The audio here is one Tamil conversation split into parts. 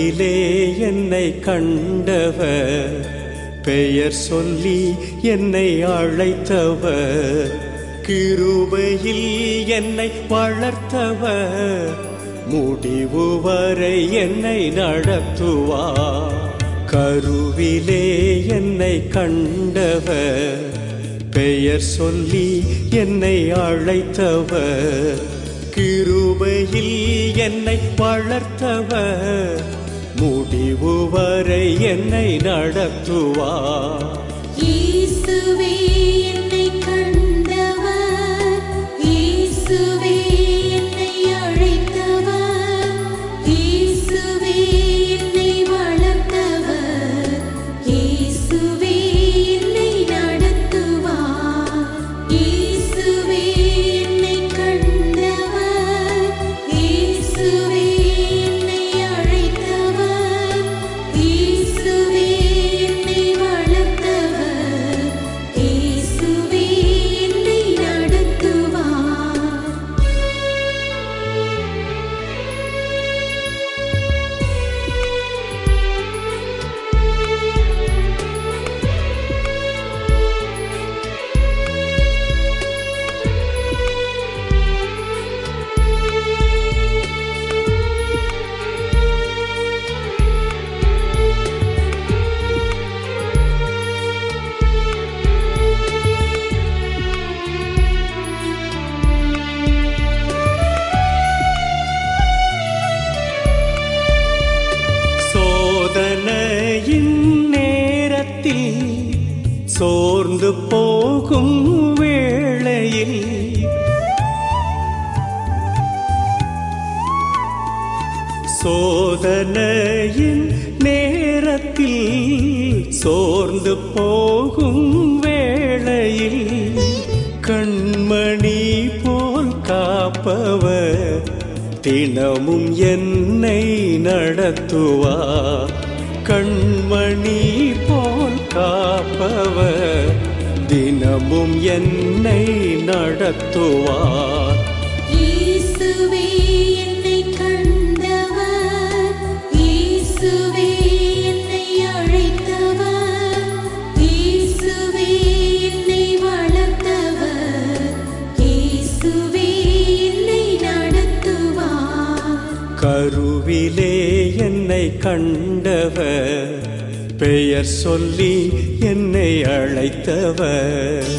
கருவிலே என்னை கண்டவர். பெயர் சொல்லி என்னை அழைத்தவர். கிருபையில் என்னை வளர்த்தவர். முடிவு வரை என்னை நடத்துவார். கருவிலே என்னை கண்டவர். பெயர் சொல்லி என்னை அழைத்தவர். கிருபையில் என்னை வளர்த்தவர். முடிவு வரை என்னை நடத்துவார் போகும் வேளையில் கண்மணி போல் காப்பவர் தினமும் என்னை நடத்துவா கண்மணி போல் காப்பவர் தினமும் என்னை நடத்துவார். கண்டவர் பெயர் சொல்லி என்னை அழைத்தவர்.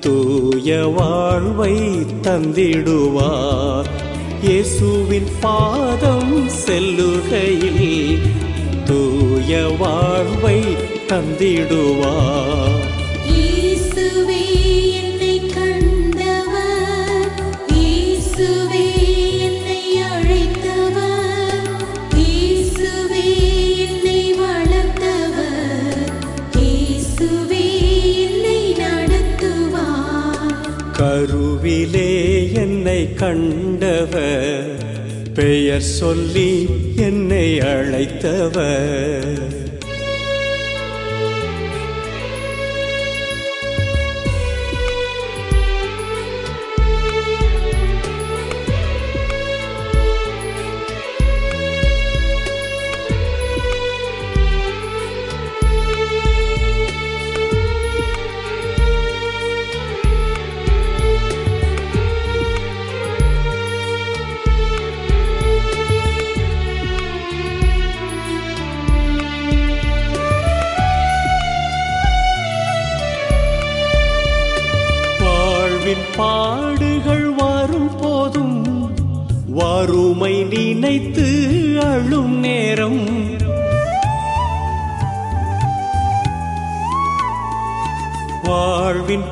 தூய வாழ்வை தந்திடுவார். இயேசுவின் பாதம் செல்லுகையில் தூய வாழ்வை தந்திடுவார். கண்டவர் பெயர் சொல்லி என்னை அழைத்தவர்.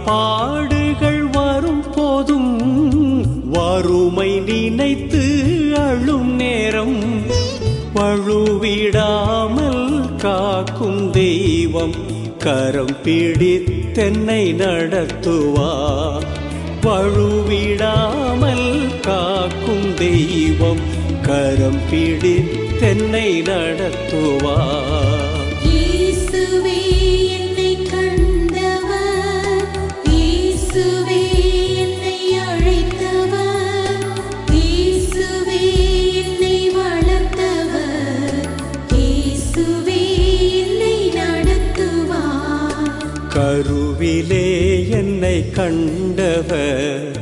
பாடுகள் வரும் போதும் வறுமை நினைத்து அழும் நேரம். பழுவிடாமல் காக்கும் தெய்வம் கரம் பிடித்தென்னை நடத்துவா. பழுவிடாமல் காக்கும் தெய்வம் கரம் பிடித்தென்னை நடத்துவார் கண்டவர்.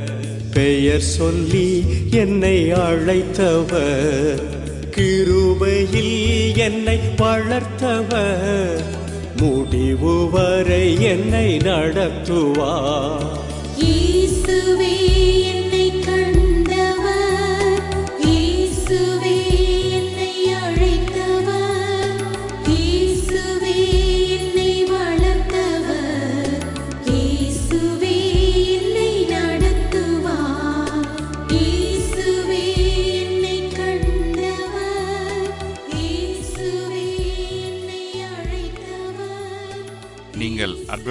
பெயர் சொல்லி என்னை அழைத்தவர். கிருபையில் என்னை வளர்த்தவர். முடிவு வரை என்னை நடத்துவார்.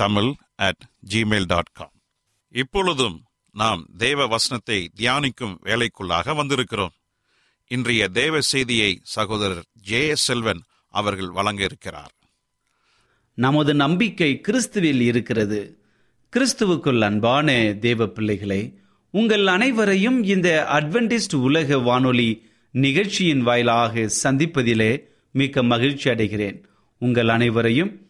Tamil at Gmail dot com இப்பொழுதும் நாம் தேவ வசனத்தை தியானிக்கும் வேலைக்குள்ளாக வந்திருக்கிறோம். இன்றைய தேவ செய்தியை சகோதரர் ஜே எஸ் செல்வன் அவர்கள் வழங்க இருக்கிறார் நமது நம்பிக்கை கிறிஸ்துவில் இருக்கிறது. கிறிஸ்துவுக்குள் அன்பான தேவ பிள்ளைகளை உங்கள் அனைவரையும் இந்த அட்வென்டிஸ்ட் உலக வானொலி நிகழ்ச்சியின் வாயிலாக சந்திப்பதிலே மிக்க மகிழ்ச்சி அடைகிறேன். உங்கள் அனைவரையும்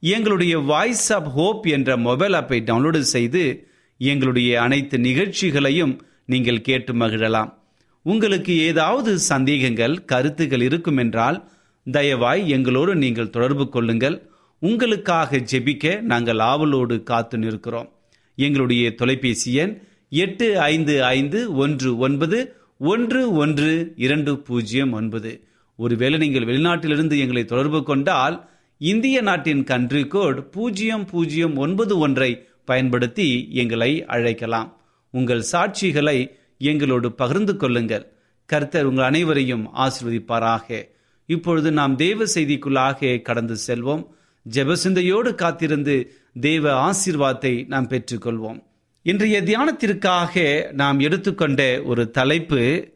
எங்களுடைய வாய்ஸ் ஆப் ஹோப் என்ற மொபைல் ஆப்பை டவுன்லோடு செய்து எங்களுடைய அனைத்து நிகழ்ச்சிகளையும் நீங்கள் கேட்டு மகிழலாம். உங்களுக்கு ஏதாவது சந்தேகங்கள் கருத்துகள் இருக்கும் என்றால் தயவாய் எங்களோடு நீங்கள் தொடர்பு கொள்ளுங்கள். உங்களுக்காக ஜெபிக்க நாங்கள் ஆவலோடு காத்து நிற்கிறோம். எங்களுடைய தொலைபேசி எண் எட்டு ஐந்து ஐந்து ஒன்று ஒன்பது ஒன்று ஒன்று இரண்டு பூஜ்ஜியம் ஒன்பது. ஒருவேளை நீங்கள் வெளிநாட்டிலிருந்து எங்களை தொடர்பு கொண்டால் இந்திய நாட்டின் கன்ட்ரி கோட் பூஜ்ஜியம் பூஜ்ஜியம் ஒன்பது ஒன்றை பயன்படுத்தி எங்களை அழைக்கலாம். உங்கள் சாட்சிகளை எங்களோடு பகிர்ந்து கொள்ளுங்கள். கர்த்தர் உங்கள் அனைவரையும் ஆசிர்வதிப்பாராக. இப்பொழுது நாம் தேவ செய்திக்குள்ளாக கடந்து செல்வோம். ஜெபசிந்தையோடு காத்திருந்து தேவ ஆசீர்வாதத்தை நாம் பெற்றுக்கொள்வோம். இன்றைய தியானத்திற்காக நாம் எடுத்துக்கொண்ட ஒரு தலைப்பு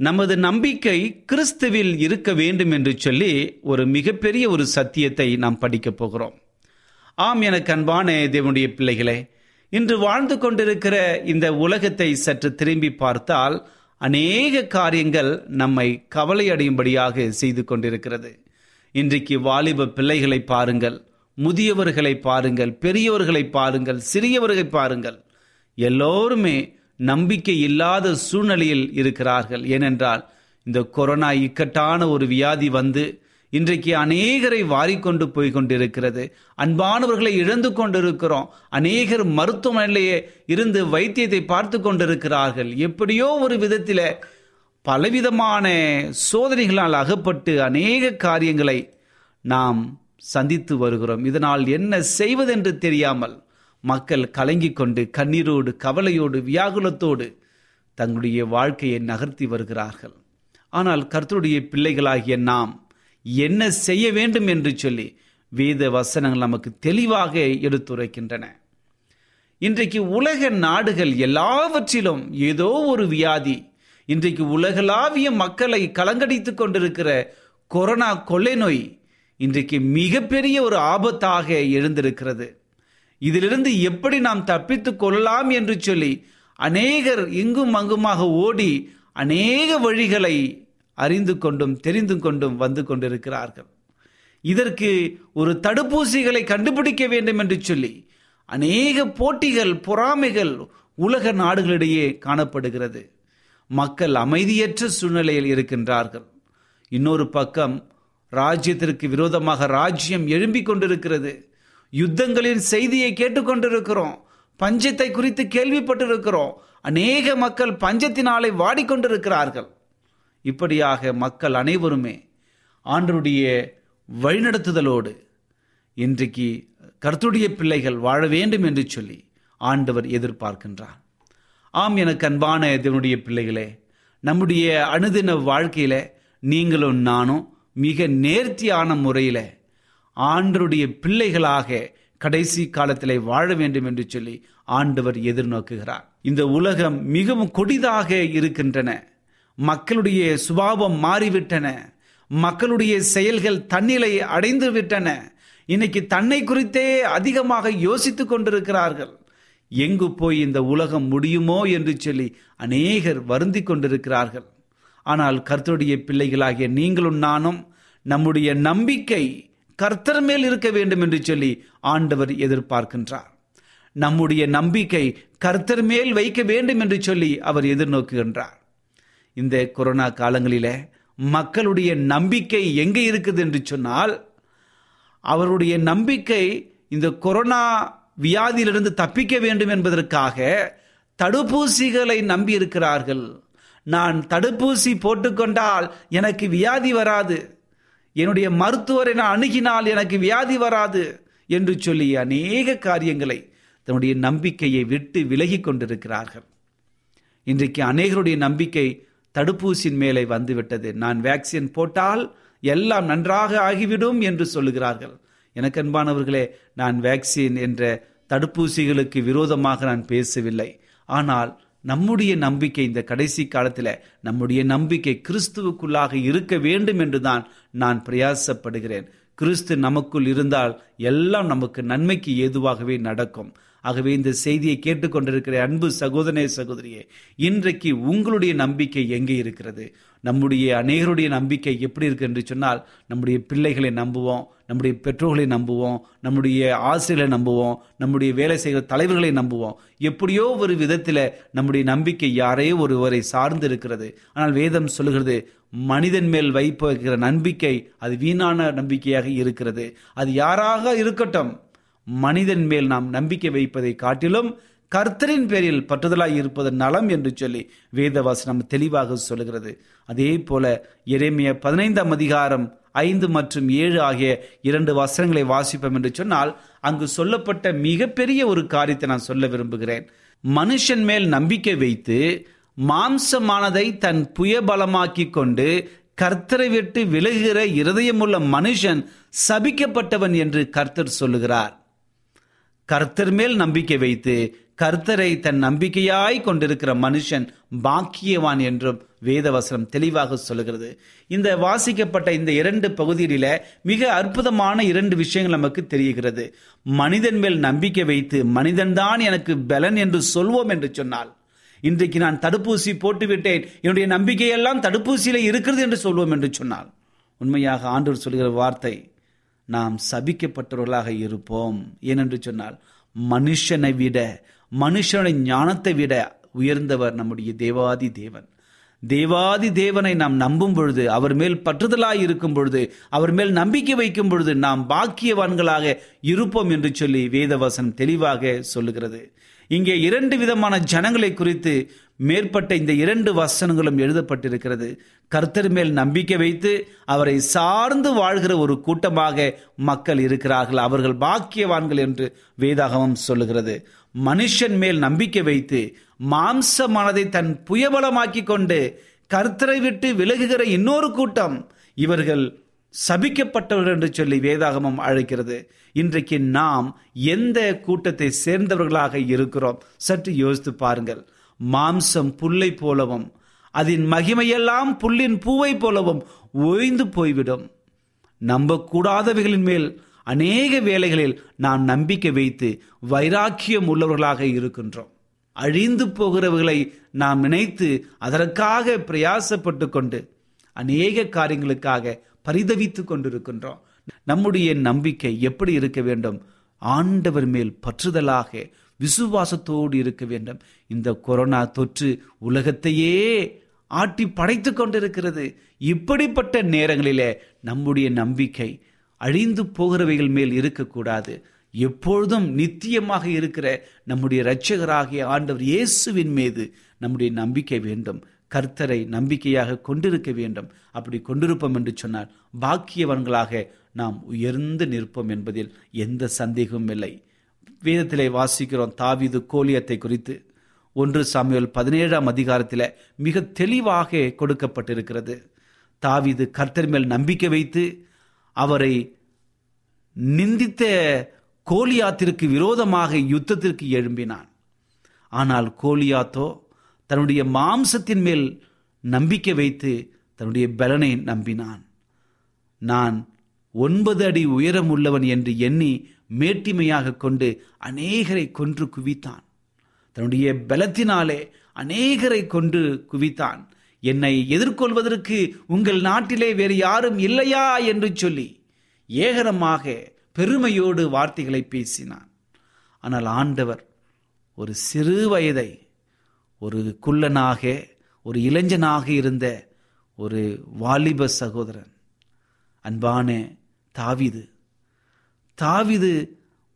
நமது நம்பிக்கை கிறிஸ்துவில் இருக்க வேண்டும் என்று சொல்லி ஒரு மிகப்பெரிய ஒரு சத்தியத்தை நாம் படிக்கப் போகிறோம். ஆம் எனக்கு அன்பான தேவனுடைய பிள்ளைகளே இன்று வாழ்ந்து கொண்டிருக்கிற இந்த உலகத்தை சற்று திரும்பி பார்த்தால் அநேக காரியங்கள் நம்மை கவலையடையும்படியாக செய்து கொண்டிருக்கிறது. இன்றைக்கு வாலிப பிள்ளைகளை பாருங்கள் முதியவர்களை பாருங்கள் பெரியவர்களை பாருங்கள் சிறியவர்களை பாருங்கள். எல்லோருமே நம்பிக்கை இல்லாத சூழ்நிலையில் இருக்கிறார்கள். ஏனென்றால் இந்த கொரோனா இக்கட்டான ஒரு வியாதி வந்து இன்றைக்கு அநேகரை வாரிக்கொண்டு போய் கொண்டிருக்கிறது அன்பானவர்களை இழந்து கொண்டிருக்கிறோம். அநேகர் மருத்துவமனையிலேயே இருந்து வைத்தியத்தை பார்த்து கொண்டிருக்கிறார்கள். எப்படியோ ஒரு விதத்தில் பலவிதமான சோதனைகளால் அகப்பட்டு அநேக காரியங்களை நாம் சந்தித்து வருகிறோம். இதனால் என்ன செய்வதென்று தெரியாமல் மக்கள் கலங்கிக் கொண்டு கண்ணீரோடு கவலையோடு வியாகுலத்தோடு தங்களுடைய வாழ்க்கையை நகர்த்தி வருகிறார்கள். ஆனால் கர்த்தருடைய பிள்ளைகளாகிய நாம் என்ன செய்ய வேண்டும் என்று சொல்லி வேத வசனங்கள் நமக்கு தெளிவாக எடுத்துரைக்கின்றன. இன்றைக்கு உலக நாடுகள் எல்லாவற்றிலும் ஏதோ ஒரு வியாதி இன்றைக்கு உலகளாவிய மக்களை கலங்கடித்து கொண்டிருக்கிற கொரோனா கொள்ளை நோய் இன்றைக்கு மிகப்பெரிய ஒரு ஆபத்தாக எழுந்திருக்கிறது. இதிலிருந்து எப்படி நாம் தப்பித்துக் கொள்ளலாம் என்று சொல்லி அநேகர் இங்கும் அங்குமாக ஓடி அநேக வழிகளை அறிந்து கொண்டும் தெரிந்து கொண்டும் வந்து கொண்டிருக்கிறார்கள். இதற்கு ஒரு தடுப்பூசிகளை கண்டுபிடிக்க வேண்டும் என்று சொல்லி அநேக போட்டிகள் பொறாமைகள் உலக நாடுகளிடையே காணப்படுகிறது. மக்கள் அமைதியற்ற சூழ்நிலையில் இருக்கின்றார்கள். இன்னொரு பக்கம் ராஜ்யத்திற்கு விரோதமாக ராஜ்யம் எழும்பிக் கொண்டிருக்கிறது. யுத்தங்களின் செய்தியை கேட்டுக்கொண்டிருக்கிறோம். பஞ்சத்தை குறித்து கேள்விப்பட்டிருக்கிறோம். அநேக மக்கள் பஞ்சத்தினாலே வாடிக்கொண்டிருக்கிறார்கள். இப்படியாக மக்கள் அனைவருமே ஆண்டருடைய வழிநடத்துதலோடு இன்றைக்கு கர்த்துடைய பிள்ளைகள் வாழ வேண்டும் என்று சொல்லி ஆண்டவர் எதிர்பார்க்கின்றார். ஆம் எனக்கு அன்பான தேவனுடைய பிள்ளைகளே நம்முடைய அனுதின வாழ்க்கையில் நீங்களும் நானும் மிக நேர்த்தியான முறையில் ஆண்டருடைய பிள்ளைகளாக கடைசி காலத்திலே வாழ வேண்டும் என்று சொல்லி ஆண்டவர் எதிர்நோக்குகிறார். இந்த உலகம் மிகவும் கொடிதாக இருக்கின்றன. மக்களுடைய சுபாவம் மாறிவிட்டன. மக்களுடைய செயல்கள் தன்னிலை அடைந்து விட்டன. இன்னைக்கு தன்னை குறித்தே அதிகமாக யோசித்துக் கொண்டிருக்கிறார்கள். எங்கு போய் இந்த உலகம் முடியுமோ என்று சொல்லி அநேகர் வருந்தி கொண்டிருக்கிறார்கள். ஆனால் கர்த்தருடைய பிள்ளைகளாகிய நீங்களும் நானும் நம்முடைய நம்பிக்கை கர்த்தர் மேல் இருக்க வேண்டும் என்று சொல்லி ஆண்டவர் எதிர்பார்க்கின்றார். நம்முடைய நம்பிக்கை கர்த்தர் மேல் வைக்க வேண்டும் என்று சொல்லி அவர் எதிர்நோக்குகின்றார். இந்த கொரோனா காலங்களில மக்களுடைய நம்பிக்கை எங்கே இருக்குது என்று சொன்னால் அவருடைய நம்பிக்கை இந்த கொரோனா வியாதியிலிருந்து தப்பிக்க வேண்டும் என்பதற்காக தடுப்பூசிகளை நம்பி இருக்கிறார்கள் நான் தடுப்பூசி போட்டுக்கொண்டால் எனக்கு வியாதி வராது. என்னுடைய மருத்துவரை நான் அணுகினால் எனக்கு வியாதி வராது என்று சொல்லி அநேக காரியங்களை தன்னுடைய நம்பிக்கையை விட்டு விலகி கொண்டிருக்கிறார்கள். இன்றைக்கு அநேகருடைய நம்பிக்கை தடுப்பூசியின் மேலே வந்துவிட்டது. நான் வேக்சின் போட்டால் எல்லாம் நன்றாக ஆகிவிடும் என்று சொல்லுகிறார்கள். எனக்கு அன்பானவர்களே நான் வேக்சின் என்ற தடுப்பூசிகளுக்கு விரோதமாக நான் பேசவில்லை. ஆனால் நம்முடைய நம்பிக்கை இந்த கடைசி காலத்தில் நம்முடைய நம்பிக்கை கிறிஸ்துவுக்குள்ளாக இருக்க வேண்டும் என்றுதான் நான் பிரயாசப்படுகிறேன். கிறிஸ்து நமக்குள் இருந்தால் எல்லாம் நமக்கு நன்மைக்கு ஏதுவாகவே நடக்கும். ஆகவே இந்த செய்தியை கேட்டுக்கொண்டிருக்கிற அன்பு சகோதரே சகோதரியே இன்றைக்கு உங்களுடைய நம்பிக்கை எங்கே இருக்கிறது? நம்முடைய அநேகருடைய நம்பிக்கை எப்படி இருக்கு என்று சொன்னால் நம்முடைய பிள்ளைகளை நம்புவோம் நம்முடைய பெற்றோர்களை நம்புவோம் நம்முடைய ஆசிரியர்களை நம்புவோம் நம்முடைய வேலை செய்கிற தலைவர்களை நம்புவோம். எப்படியோ ஒரு விதத்தில் நம்முடைய நம்பிக்கை யாரையோ ஒருவரை சார்ந்து இருக்கிறது ஆனால் வேதம் சொல்லுகிறது மனிதன் மேல் வைப்பிருக்கிற நம்பிக்கை அது வீணான நம்பிக்கையாக இருக்கிறது. அது யாராக இருக்கட்டும் மனிதன் மேல் நாம் நம்பிக்கை வைப்பதை காட்டிலும் கர்த்தரின் பேரில் பற்றுதலாய் இருப்பது நலம் என்று சொல்லி வேதவாசனம் தெளிவாக சொல்லுகிறது. அதே போல இறைமைய பதினைந்தாம் அதிகாரம் ஐந்து மற்றும் ஏழு ஆகிய இரண்டு வசனங்களை வாசிப்போம் என்று சொன்னால் அங்கு சொல்லப்பட்ட மிகப்பெரிய ஒரு காரியத்தை நான் சொல்ல விரும்புகிறேன். மனுஷன் மேல் நம்பிக்கை வைத்து மாம்சமானதை தன் புயபலமாக்கி கொண்டு கர்த்தரை விட்டு விலகுகிற இருதயமுள்ள மனுஷன் சபிக்கப்பட்டவன் என்று கர்த்தர் சொல்லுகிறார். கர்த்தர் மேல் நம்பிக்கை வைத்து கர்த்தரை தன் நம்பிக்கையாய் கொண்டிருக்கிற மனுஷன் பாக்கியவான் என்றும் வேதவசனம் தெளிவாக சொல்லுகிறது. இந்த வாசிக்கப்பட்ட இந்த இரண்டு பகுதிகளில மிக அற்புதமான இரண்டு விஷயங்கள் நமக்கு தெரிகிறது. மனிதன் மேல் நம்பிக்கை வைத்து மனிதன்தான் எனக்கு பலன் என்று சொல்வோம் என்று சொன்னால் இன்றைக்கு நான் தடுப்பூசி போட்டுவிட்டேன். என்னுடைய நம்பிக்கையெல்லாம் தடுப்பூசியில இருக்கிறது என்று சொல்வோம் என்று சொன்னால் உண்மையாக ஆண்டவர் சொல்கிற வார்த்தை நாம் சபிக்கப்பட்டவர்களாக இருப்போம். ஏனென்று சொன்னால் மனுஷனை விட மனுஷனுடைய ஞானத்தை விட உயர்ந்தவர் நம்முடைய தேவாதி தேவன். தேவாதி தேவனை நாம் நம்பும் பொழுது அவர் மேல் பற்றுதலாய் இருக்கும் பொழுது அவர் மேல் நம்பிக்கை வைக்கும் பொழுது நாம் பாக்கியவான்களாக இருப்போம் என்று சொல்லி வேதவசனம் தெளிவாக சொல்லுகிறது. இங்கே இரண்டு விதமான ஜனங்களை குறித்து மேற்பட்ட இந்த இரண்டு வசனங்களும் எழுதப்பட்டிருக்கிறது. கர்த்தர் மேல் நம்பிக்கை வைத்து அவரை சார்ந்து வாழ்கிற ஒரு கூட்டமாக மக்கள் இருக்கிறார்கள். அவர்கள் பாக்கியவான்கள் என்று வேதாகமம் சொல்லுகிறது. மனுஷன் மேல் நம்பிக்கை வைத்து மாம்ச மனதை தன் புயபலமாக்கி கொண்டு கர்த்தரை விட்டு விலகுகிற இன்னொரு கூட்டம் இவர்கள் சபிக்கப்பட்டவர்கள் என்று சொல்லி வேதாகமம் அழைக்கிறது. இன்றைக்கு நாம் எந்த கூட்டத்தை சேர்ந்தவர்களாக இருக்கிறோம்? சற்று யோசித்து பாருங்கள். மாம்சம் புல்லை போலவும் அதன் மகிமையெல்லாம் புல்லின் பூவை போலவும் ஓய்ந்து போய்விடும். நம்பக்கூடாதவைகளின் மேல் அநேக வேலைகளில் நாம் நம்பிக்கை வைத்து வைராக்கியம் உள்ளவர்களாக இருக்கின்றோம். அழிந்து போகிறவர்களை நாம் நினைத்து அதற்காக பிரயாசப்பட்டு கொண்டு அநேக காரியங்களுக்காக பரிதவித்து கொண்டிருக்கின்றோம். நம்முடைய நம்பிக்கை எப்படி இருக்க வேண்டும்? ஆண்டவர் மேல் பற்றுதலாக விசுவாசத்தோடு இருக்க வேண்டும். இந்த கொரோனா தொற்று உலகத்தையே ஆட்டி படைத்து கொண்டிருக்கிறது. இப்படிப்பட்ட நேரங்களிலே நம்முடைய நம்பிக்கை அழிந்து போகிறவைகள் மேல் இருக்கக்கூடாது. எப்பொழுதும் நித்தியமாக இருக்கிற நம்முடைய இரட்சகராகிய ஆண்டவர் இயேசுவின் மீது நம்முடைய நம்பிக்கை வேண்டும். கர்த்தரை நம்பிக்கையாக கொண்டிருக்க வேண்டும். அப்படி கொண்டிருப்போம் என்று சொன்னால் பாக்கியவன்களாக நாம் உயர்ந்து நிற்போம் என்பதில் எந்த சந்தேகமும் இல்லை. வேதத்திலே வாசிக்கிறோம் தாவிது கோலியத்தை குறித்து. ஒன்று சாமியல் பதினேழாம் அதிகாரத்தில் மிக தெளிவாக கொடுக்கப்பட்டிருக்கிறது. தாவிது கர்த்தர் மேல் நம்பிக்கை வைத்து அவரை நிந்தித்த கோலியாத்திற்கு விரோதமாக யுத்தத்திற்கு எழும்பினான். ஆனால் கோலியாத்தோ தன்னுடைய மாம்சத்தின் மேல் நம்பிக்கை வைத்து தன்னுடைய பலனை நம்பினான். நான் ஒன்பது அடி உயரம் உள்ளவன் என்று எண்ணி மேட்டிமையாக கொண்டு அநேகரை கொன்று குவித்தான். தன்னுடைய பலத்தினாலே அநேகரை கொன்று குவித்தான். என்னை எதிர்கொள்வதற்கு உங்கள் நாட்டிலே வேறு யாரும் இல்லையா என்று சொல்லி ஏகரமாக பெருமையோடு வார்த்தைகளை பேசினான். ஆனால் ஆண்டவர் ஒரு சிறு வயதை ஒரு குள்ளனாக ஒரு இளைஞனாக இருந்த ஒரு வாலிப சகோதரன் அன்பான தாவிது தாவிது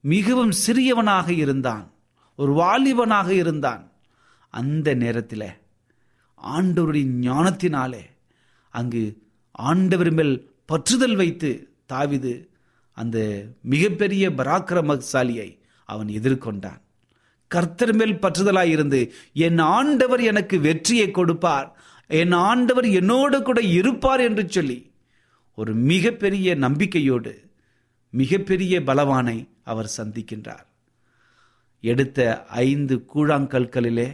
மிகவும் சிறியவனாக இருந்தான் ஒரு வாலிபனாக இருந்தான். அந்த நேரத்தில் ஆண்டவருடைய ஞானத்தினாலே அங்கு ஆண்டவர் மேல் பற்றுதல் வைத்து தாவிது அந்த மிகப்பெரிய பராக்கிரமசாலியை அவன் எதிர்கொண்டான். கர்த்தர் மேல் பற்றுதலாயிருந்து என் ஆண்டவர் எனக்கு வெற்றியை கொடுப்பார் என் ஆண்டவர் என்னோடு கூட இருப்பார் என்று சொல்லி ஒரு மிகப்பெரிய நம்பிக்கையோடு மிகப்பெரிய பலவானை அவர் சந்திக்கின்றார். எடுத்த ஐந்து கூழாங்கற்களிலே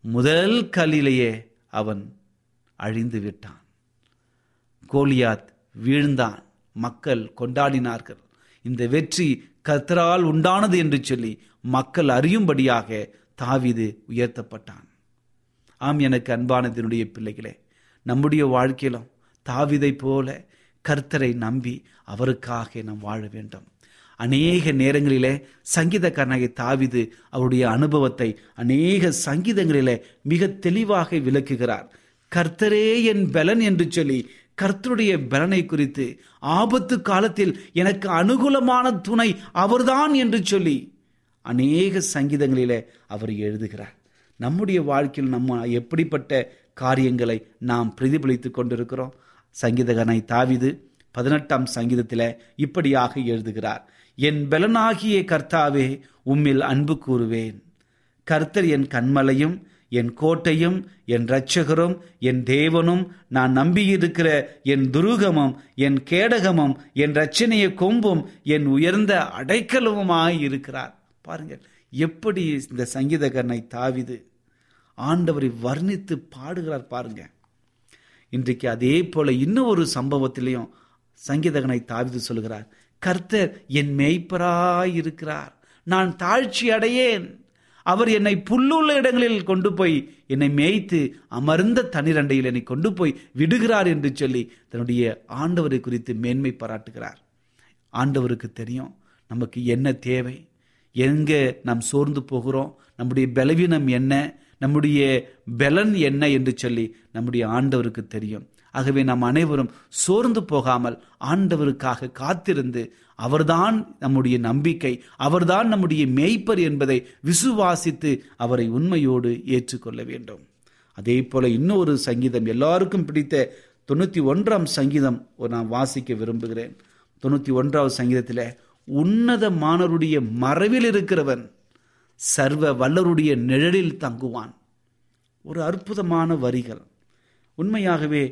முதல் கல்லிலேயே அவன் அழிந்து விட்டான். கோலியாத் வீழ்ந்தான். மக்கள் கொண்டாடினார்கள். இந்த வெற்றி கர்த்தரால் உண்டானது என்று சொல்லி மக்கள் அறியும்படியாக தாவிது உயர்த்தப்பட்டான். ஆம் எனக்கு அன்பானதனுடைய பிள்ளைகளே நம்முடைய வாழ்க்கையிலும் தாவிதை போல கர்த்தரை நம்பி அவருக்காக நாம் வாழ வேண்டும். அநேக நேரங்களிலே சங்கீதக்காரனாகிய தாவிது அவருடைய அனுபவத்தை அநேக சங்கீதங்களிலே மிக தெளிவாக விளக்குகிறார். கர்த்தரே என் பலன் என்று சொல்லி கர்த்தருடைய பலனை குறித்து ஆபத்து காலத்தில் எனக்கு அனுகூலமான துணை அவர்தான் என்று சொல்லி அநேக சங்கீதங்களிலே அவர் எழுதுகிறார். நம்முடைய வாழ்க்கையில் நம்ம எப்படிப்பட்ட காரியங்களை நாம் பிரதிபலித்து கொண்டிருக்கிறோம்? சங்கீதகனை தாவிது பதினெட்டாம் சங்கீதத்தில் இப்படியாக எழுதுகிறார். என் பலனாகிய கர்த்தாவே உம்மில் அன்பு கூறுவேன். கர்த்தர் என் கண்மலையும் என் கோட்டையும் என் இரட்சகரும் என் தேவனும் நான் நம்பியிருக்கிற என் துருகமும் என் கேடகமும் என் ரட்சணைய கொம்பும் என் உயர்ந்த அடைக்கலமுமாக இருக்கிறார். பாருங்கள் எப்படி இந்த சங்கீதகரனை தாவிது. ஆண்டவரை வர்ணித்து பாடுகிறார் பாருங்க. இன்றைக்கு அதே போல இன்னும் ஒரு சம்பவத்திலையும் சங்கீதகனை தாவிது சொல்கிறார் கர்த்தர் என் மேய்ப்பராய் இருக்கிறார் நான் தாழ்ச்சி அடையேன். அவர் என்னை புல்லுள்ள இடங்களில் கொண்டு போய் என்னை மேய்த்து அமர்ந்த தனிரண்டையில் என்னை கொண்டு போய் விடுகிறார் என்று சொல்லி தன்னுடைய ஆண்டவரை குறித்து மேன்மை பாராட்டுகிறார். ஆண்டவருக்கு தெரியும் நமக்கு என்ன தேவை எங்கே நாம் சோர்ந்து போகிறோம் நம்முடைய பலவீனம் என்ன நம்முடைய பலன் என்ன என்று சொல்லி நம்முடைய ஆண்டவருக்கு தெரியும். ஆகவே நாம் அனைவரும் சோர்ந்து போகாமல் ஆண்டவருக்காக காத்திருந்து அவர்தான் நம்முடைய நம்பிக்கை அவர்தான் நம்முடைய மேய்ப்பர் என்பதை விசுவாசித்து அவரை உண்மையோடு ஏற்றுக்கொள்ள வேண்டும். அதே போல இன்னொரு சங்கீதம் எல்லாருக்கும் பிடித்த தொண்ணூற்றி ஒன்றாம் சங்கீதம் நான் வாசிக்க விரும்புகிறேன். தொண்ணூற்றி ஒன்றாவது சங்கீதத்தில் உன்னதமானருடைய மறைவில் இருக்கிறவன் சர்வ வல்லருடைய நிழலில் தங்குவான். ஒரு அற்புதமான வரிகள். உண்மையாகவே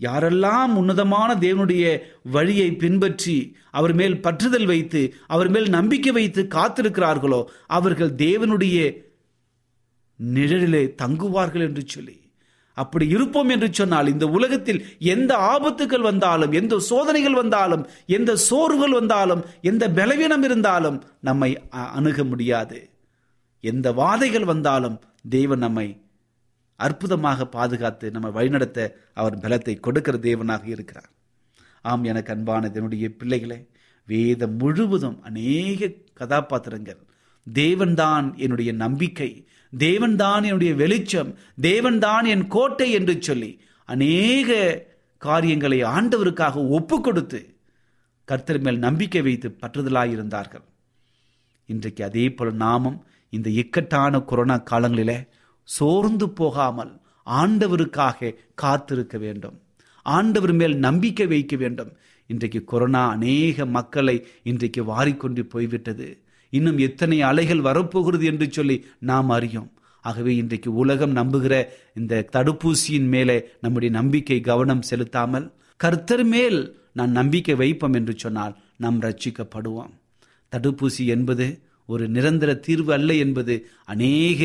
யாரெல்லாம் உன்னதமான தேவனுடைய வழியை பின்பற்றி அவர் மேல் பற்றுதல் வைத்து அவர் மேல் நம்பிக்கை வைத்து காத்திருக்கிறார்களோ அவர்கள் தேவனுடைய நிழலிலே தங்குவார்கள் என்று சொல்லி. அப்படி இருப்போம் என்று சொன்னால் இந்த உலகத்தில் எந்த ஆபத்துகள் வந்தாலும் எந்த சோதனைகள் வந்தாலும் எந்த சோர்வுகள் வந்தாலும் எந்த பலவீனம் இருந்தாலும் நம்மை அ- அணுக முடியாது. எந்த வாதைகள் வந்தாலும் தேவன் நம்மை அற்புதமாக பாதுகாத்து நம்ம வழிநடத்த அவர் பலத்தை கொடுக்கிற தேவனாக இருக்கிறார். ஆம் எனக்கு அன்பான என்னுடைய பிள்ளைகளே வேதம் முழுவதும் அநேக கதாபாத்திரங்கள். தேவன்தான் என்னுடைய நம்பிக்கை தேவன்தான் என்னுடைய வெளிச்சம் தேவன்தான் என் கோட்டை என்று சொல்லி அநேக காரியங்களை ஆண்டவருக்காக ஒப்பு கொடுத்து கர்த்தர் மேல் நம்பிக்கை வைத்து பற்றுதலாயிருந்தார்கள். இன்றைக்கு அதே போல நாமும் இந்த இக்கட்டான கொரோனா காலங்களிலே சோர்ந்து போகாமல் ஆண்டவருக்காக காத்திருக்க வேண்டும். ஆண்டவர் மேல் நம்பிக்கை வைக்க வேண்டும். இன்றைக்கு கொரோனா அநேக மக்களை இன்றைக்கு வாரிக்கொண்டு போய்விட்டது. இன்னும் எத்தனை அலைகள் வரப்போகிறது என்று சொல்லி நாம் அறியும். ஆகவே இன்றைக்கு உலகம் நம்புகிற இந்த தடுப்பூசியின் மேலே நம்முடைய நம்பிக்கை கவனம் செலுத்தாமல் கர்த்தர் மேல் நான் நம்பிக்கை வைப்போம் என்று சொன்னால் நாம் ரட்சிக்கப்படுவோம் தடுப்பூசி என்பது ஒரு நிரந்தர தீர்வு அல்ல என்பது அநேக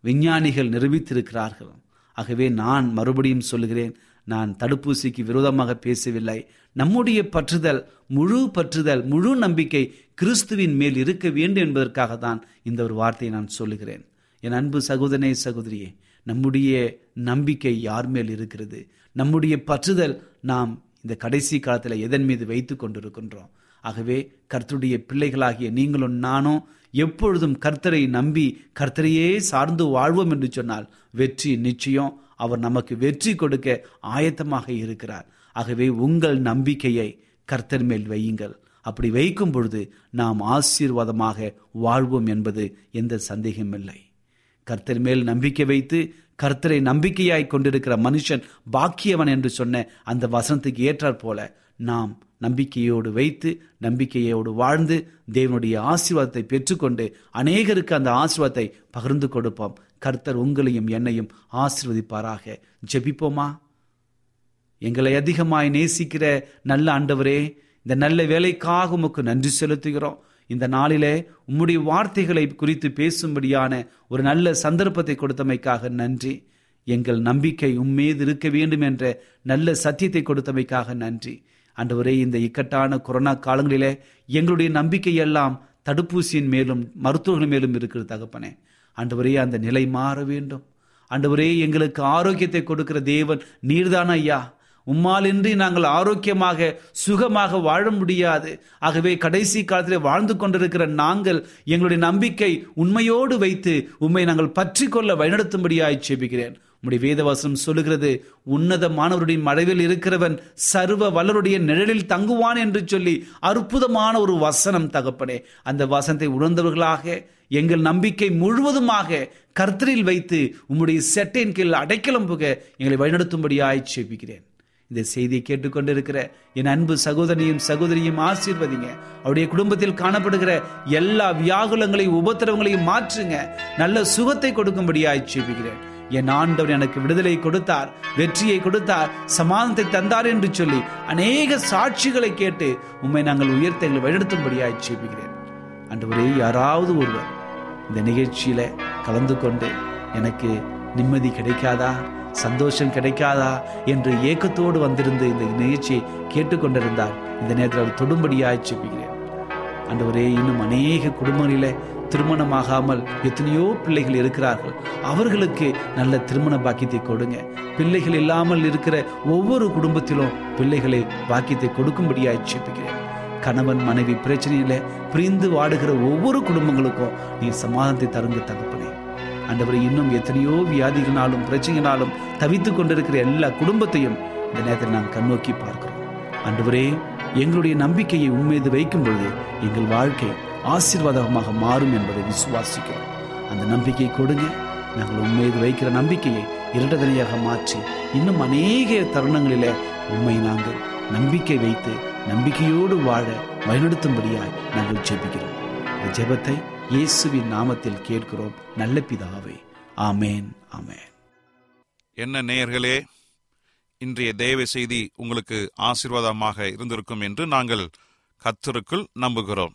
விஞ்ஞானிகள் நிரூபித்திருக்கிறார்கள். ஆகவே நான் மறுபடியும் சொல்லுகிறேன் நான் தடுப்பூசிக்கு விரோதமாக பேசவில்லை. நம்முடைய பற்றுதல் முழு பற்றுதல் முழு நம்பிக்கை கிறிஸ்துவின் மேல் இருக்க வேண்டும் என்பதற்காக தான் இந்த ஒரு வார்த்தையை நான் சொல்லுகிறேன். என் அன்பு சகோதரனே சகோதரியே நம்முடைய நம்பிக்கை யார் மேல் இருக்கிறது? நம்முடைய பற்றுதல் நாம் இந்த கடைசி காலத்தில் எதன் மீது வைத்து கொண்டிருக்கின்றோம்? ஆகவே கர்த்துடைய பிள்ளைகளாகிய நீங்களும் நானும் எப்பொழுதும் கர்த்தரை நம்பி கர்த்தரையே சார்ந்து வாழ்வோம் என்று சொன்னால் வெற்றி நிச்சயம். அவர் நமக்கு வெற்றி கொடுக்க ஆயத்தமாக இருக்கிறார். ஆகவே உங்கள் நம்பிக்கையை கர்த்தர் மேல் வையுங்கள். அப்படி வைக்கும் பொழுது நாம் ஆசீர்வாதமாக வாழ்வோம் என்பது எந்த சந்தேகமில்லை கர்த்தர் மேல் நம்பிக்கை வைத்து கர்த்தரை நம்பிக்கையாய் கொண்டிருக்கிற மனுஷன் பாக்கியவன் என்று சொன்ன அந்த வசனத்துக்கு ஏற்றாற் போல நாம் நம்பிக்கையோடு வைத்து நம்பிக்கையோடு வாழ்ந்து தேவனுடைய ஆசீர்வாதத்தை பெற்றுக்கொண்டு அநேகருக்கு அந்த ஆசீர்வாதத்தை பகிர்ந்து கொடுப்போம். கர்த்தர் உங்களையும் என்னையும் ஆசீர்வதிப்பாராக. ஜெபிப்போமா? எங்களை அதிகமாய் நேசிக்கிற நல்ல ஆண்டவரே இந்த நல்ல வேலைக்காக உமக்கு நன்றி செலுத்துகிறோம். இந்த நாளிலே உம்முடைய வார்த்தைகளை குறித்து பேசும்படியான ஒரு நல்ல சந்தர்ப்பத்தை கொடுத்தமைக்காக நன்றி. எங்கள் நம்பிக்கை உம்மீது இருக்க வேண்டும் என்ற நல்ல சத்தியத்தை கொடுத்தமைக்காக நன்றி. ஆண்டவரே இந்த இக்கட்டான கொரோனா காலங்களிலே எங்களுடைய நம்பிக்கை எல்லாம் தடுப்பூசியின் மேலும் மருத்துவர்கள் மேலும் இருக்கிற தகப்பனே. ஆண்டவரே அந்த நிலை மாற வேண்டும். ஆண்டவரே எங்களுக்கு ஆரோக்கியத்தை கொடுக்கிற தேவன் நீர்தான் ஐயா. உம்மாலின்றி நாங்கள் ஆரோக்கியமாக சுகமாக வாழ முடியாது. ஆகவே கடைசி காலத்தில் வாழ்ந்து கொண்டிருக்கிற நாங்கள் எங்களுடைய நம்பிக்கை உண்மையோடு வைத்து உண்மை நாங்கள் பற்றி கொள்ள வழிநடத்தும்படியாய் செபிக்கிறேன். நம்முடைய வேதவாசனம் சொல்லுகிறது உன்னதமானவருடைய மறைவில் இருக்கிறவன் சர்வ வல்லருடைய நிழலில் தங்குவான் என்று சொல்லி அற்புதமான ஒரு வசனம் தகப்பனே. அந்த வசனத்தை உணர்ந்தவர்களாக எங்கள் நம்பிக்கை முழுவதுமாக கர்த்தரில் வைத்து உம்முடைய செட்டையின் கீழ் அடைக்கலம் புக எங்களை வழிநடத்தும்படியாய் செபிக்கிறேன் இந்த செய்தியை கேட்டுக்கொண்டிருக்கிற என் அன்பு சகோதரியும் சகோதரியும் ஆசீர்வதிங்க. அவருடைய குடும்பத்தில் காணப்படுகிற எல்லா வியாகுலங்களையும் உபத்திரவங்களையும் மாற்றுங்க. நல்ல சுகத்தை கொடுக்கும்படியாய் செபிக்கிறேன் என் ஆண்டவர் எனக்கு விடுதலை கொடுத்தார் வெற்றியை கொடுத்தார் சமாதானத்தை தந்தார் என்று சொல்லி அநேக சாட்சிகளை கேட்டு உண்மை நாங்கள் உயர்த்த எங்களை வழிநடத்தும்படியாய் செபிக்கிறேன் அன்றுவரே யாராவது ஒருவர் இந்த நிகழ்ச்சியில கலந்து கொண்டு எனக்கு நிம்மதி கிடைக்காதா சந்தோஷம் கிடைக்காதா என்று ஏக்கத்தோடு வந்திருந்து இந்த நிகழ்ச்சியை கேட்டுக்கொண்டிருந்தார் இந்த நேரத்தில் அவர் தொடும்படியாய் செப்பிக்கிறேன் அன்றுவரே இன்னும் அநேக குடும்பங்களிலே திருமணமாகாமல் எத்தனையோ பிள்ளைகள் இருக்கிறார்கள். அவர்களுக்கு நல்ல திருமண பாக்கியத்தை கொடுங்க. பிள்ளைகள் இல்லாமல் இருக்கிற ஒவ்வொரு குடும்பத்திலும் பிள்ளைகளை பாக்கியத்தை கொடுக்கும்படியாக செப்பிக்கிறேன் கணவன் மனைவி பிரச்சனையில் பிரிந்து வாடுகிற ஒவ்வொரு குடும்பங்களுக்கும் நீ சமாதானத்தை தருங்க தகப்பனே. ஆண்டவரை இன்னும் எத்தனையோ வியாதிகளாலும் பிரச்சனைகளாலும் தவித்துக் கொண்டிருக்கிற எல்லா குடும்பத்தையும் இந்த நேரத்தில் நாம் கண்ணோக்கி பார்க்கிறோம். ஆண்டவரே எங்களுடைய நம்பிக்கையை உண்மைது வைக்கும் பொழுது எங்கள் வாழ்க்கை ஆசீர்வாதமாக மாறும் என்பதை விசுவாசிக்கிறோம். அந்த நம்பிக்கை கொடுங்க. நாங்கள் உண்மைது வைக்கிற நம்பிக்கையை இரட்டதனையாக மாற்றி இன்னும் அநேக தருணங்களிலே உண்மை நாங்கள் நம்பிக்கை வைத்து நம்பிக்கையோடு வாழ வழிநடத்தும்படியாய் நாங்கள் ஜெபிக்கிறோம். இந்த ஜெபத்தை இயேசுவின் நாமத்தில் கேட்கிறோம். நல்ல பிதாவே. ஆமேன். ஆமேன். என்ன நேயர்களே இன்றைய தேவ செய்தி உங்களுக்கு ஆசீர்வாதமாக இருந்திருக்கும் என்று நாங்கள் கத்தருக்குள் நம்புகிறோம்.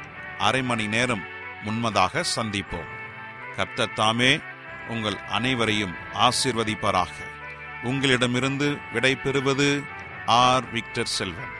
அரை மணி நேரம் முன்மதாக சந்திப்போம். கர்த்தர் தாமே உங்கள் அனைவரையும் ஆசிர்வதிப்பாராக. உங்களிடமிருந்து விடை பெறுவது ஆர். விக்டர் செல்வன்.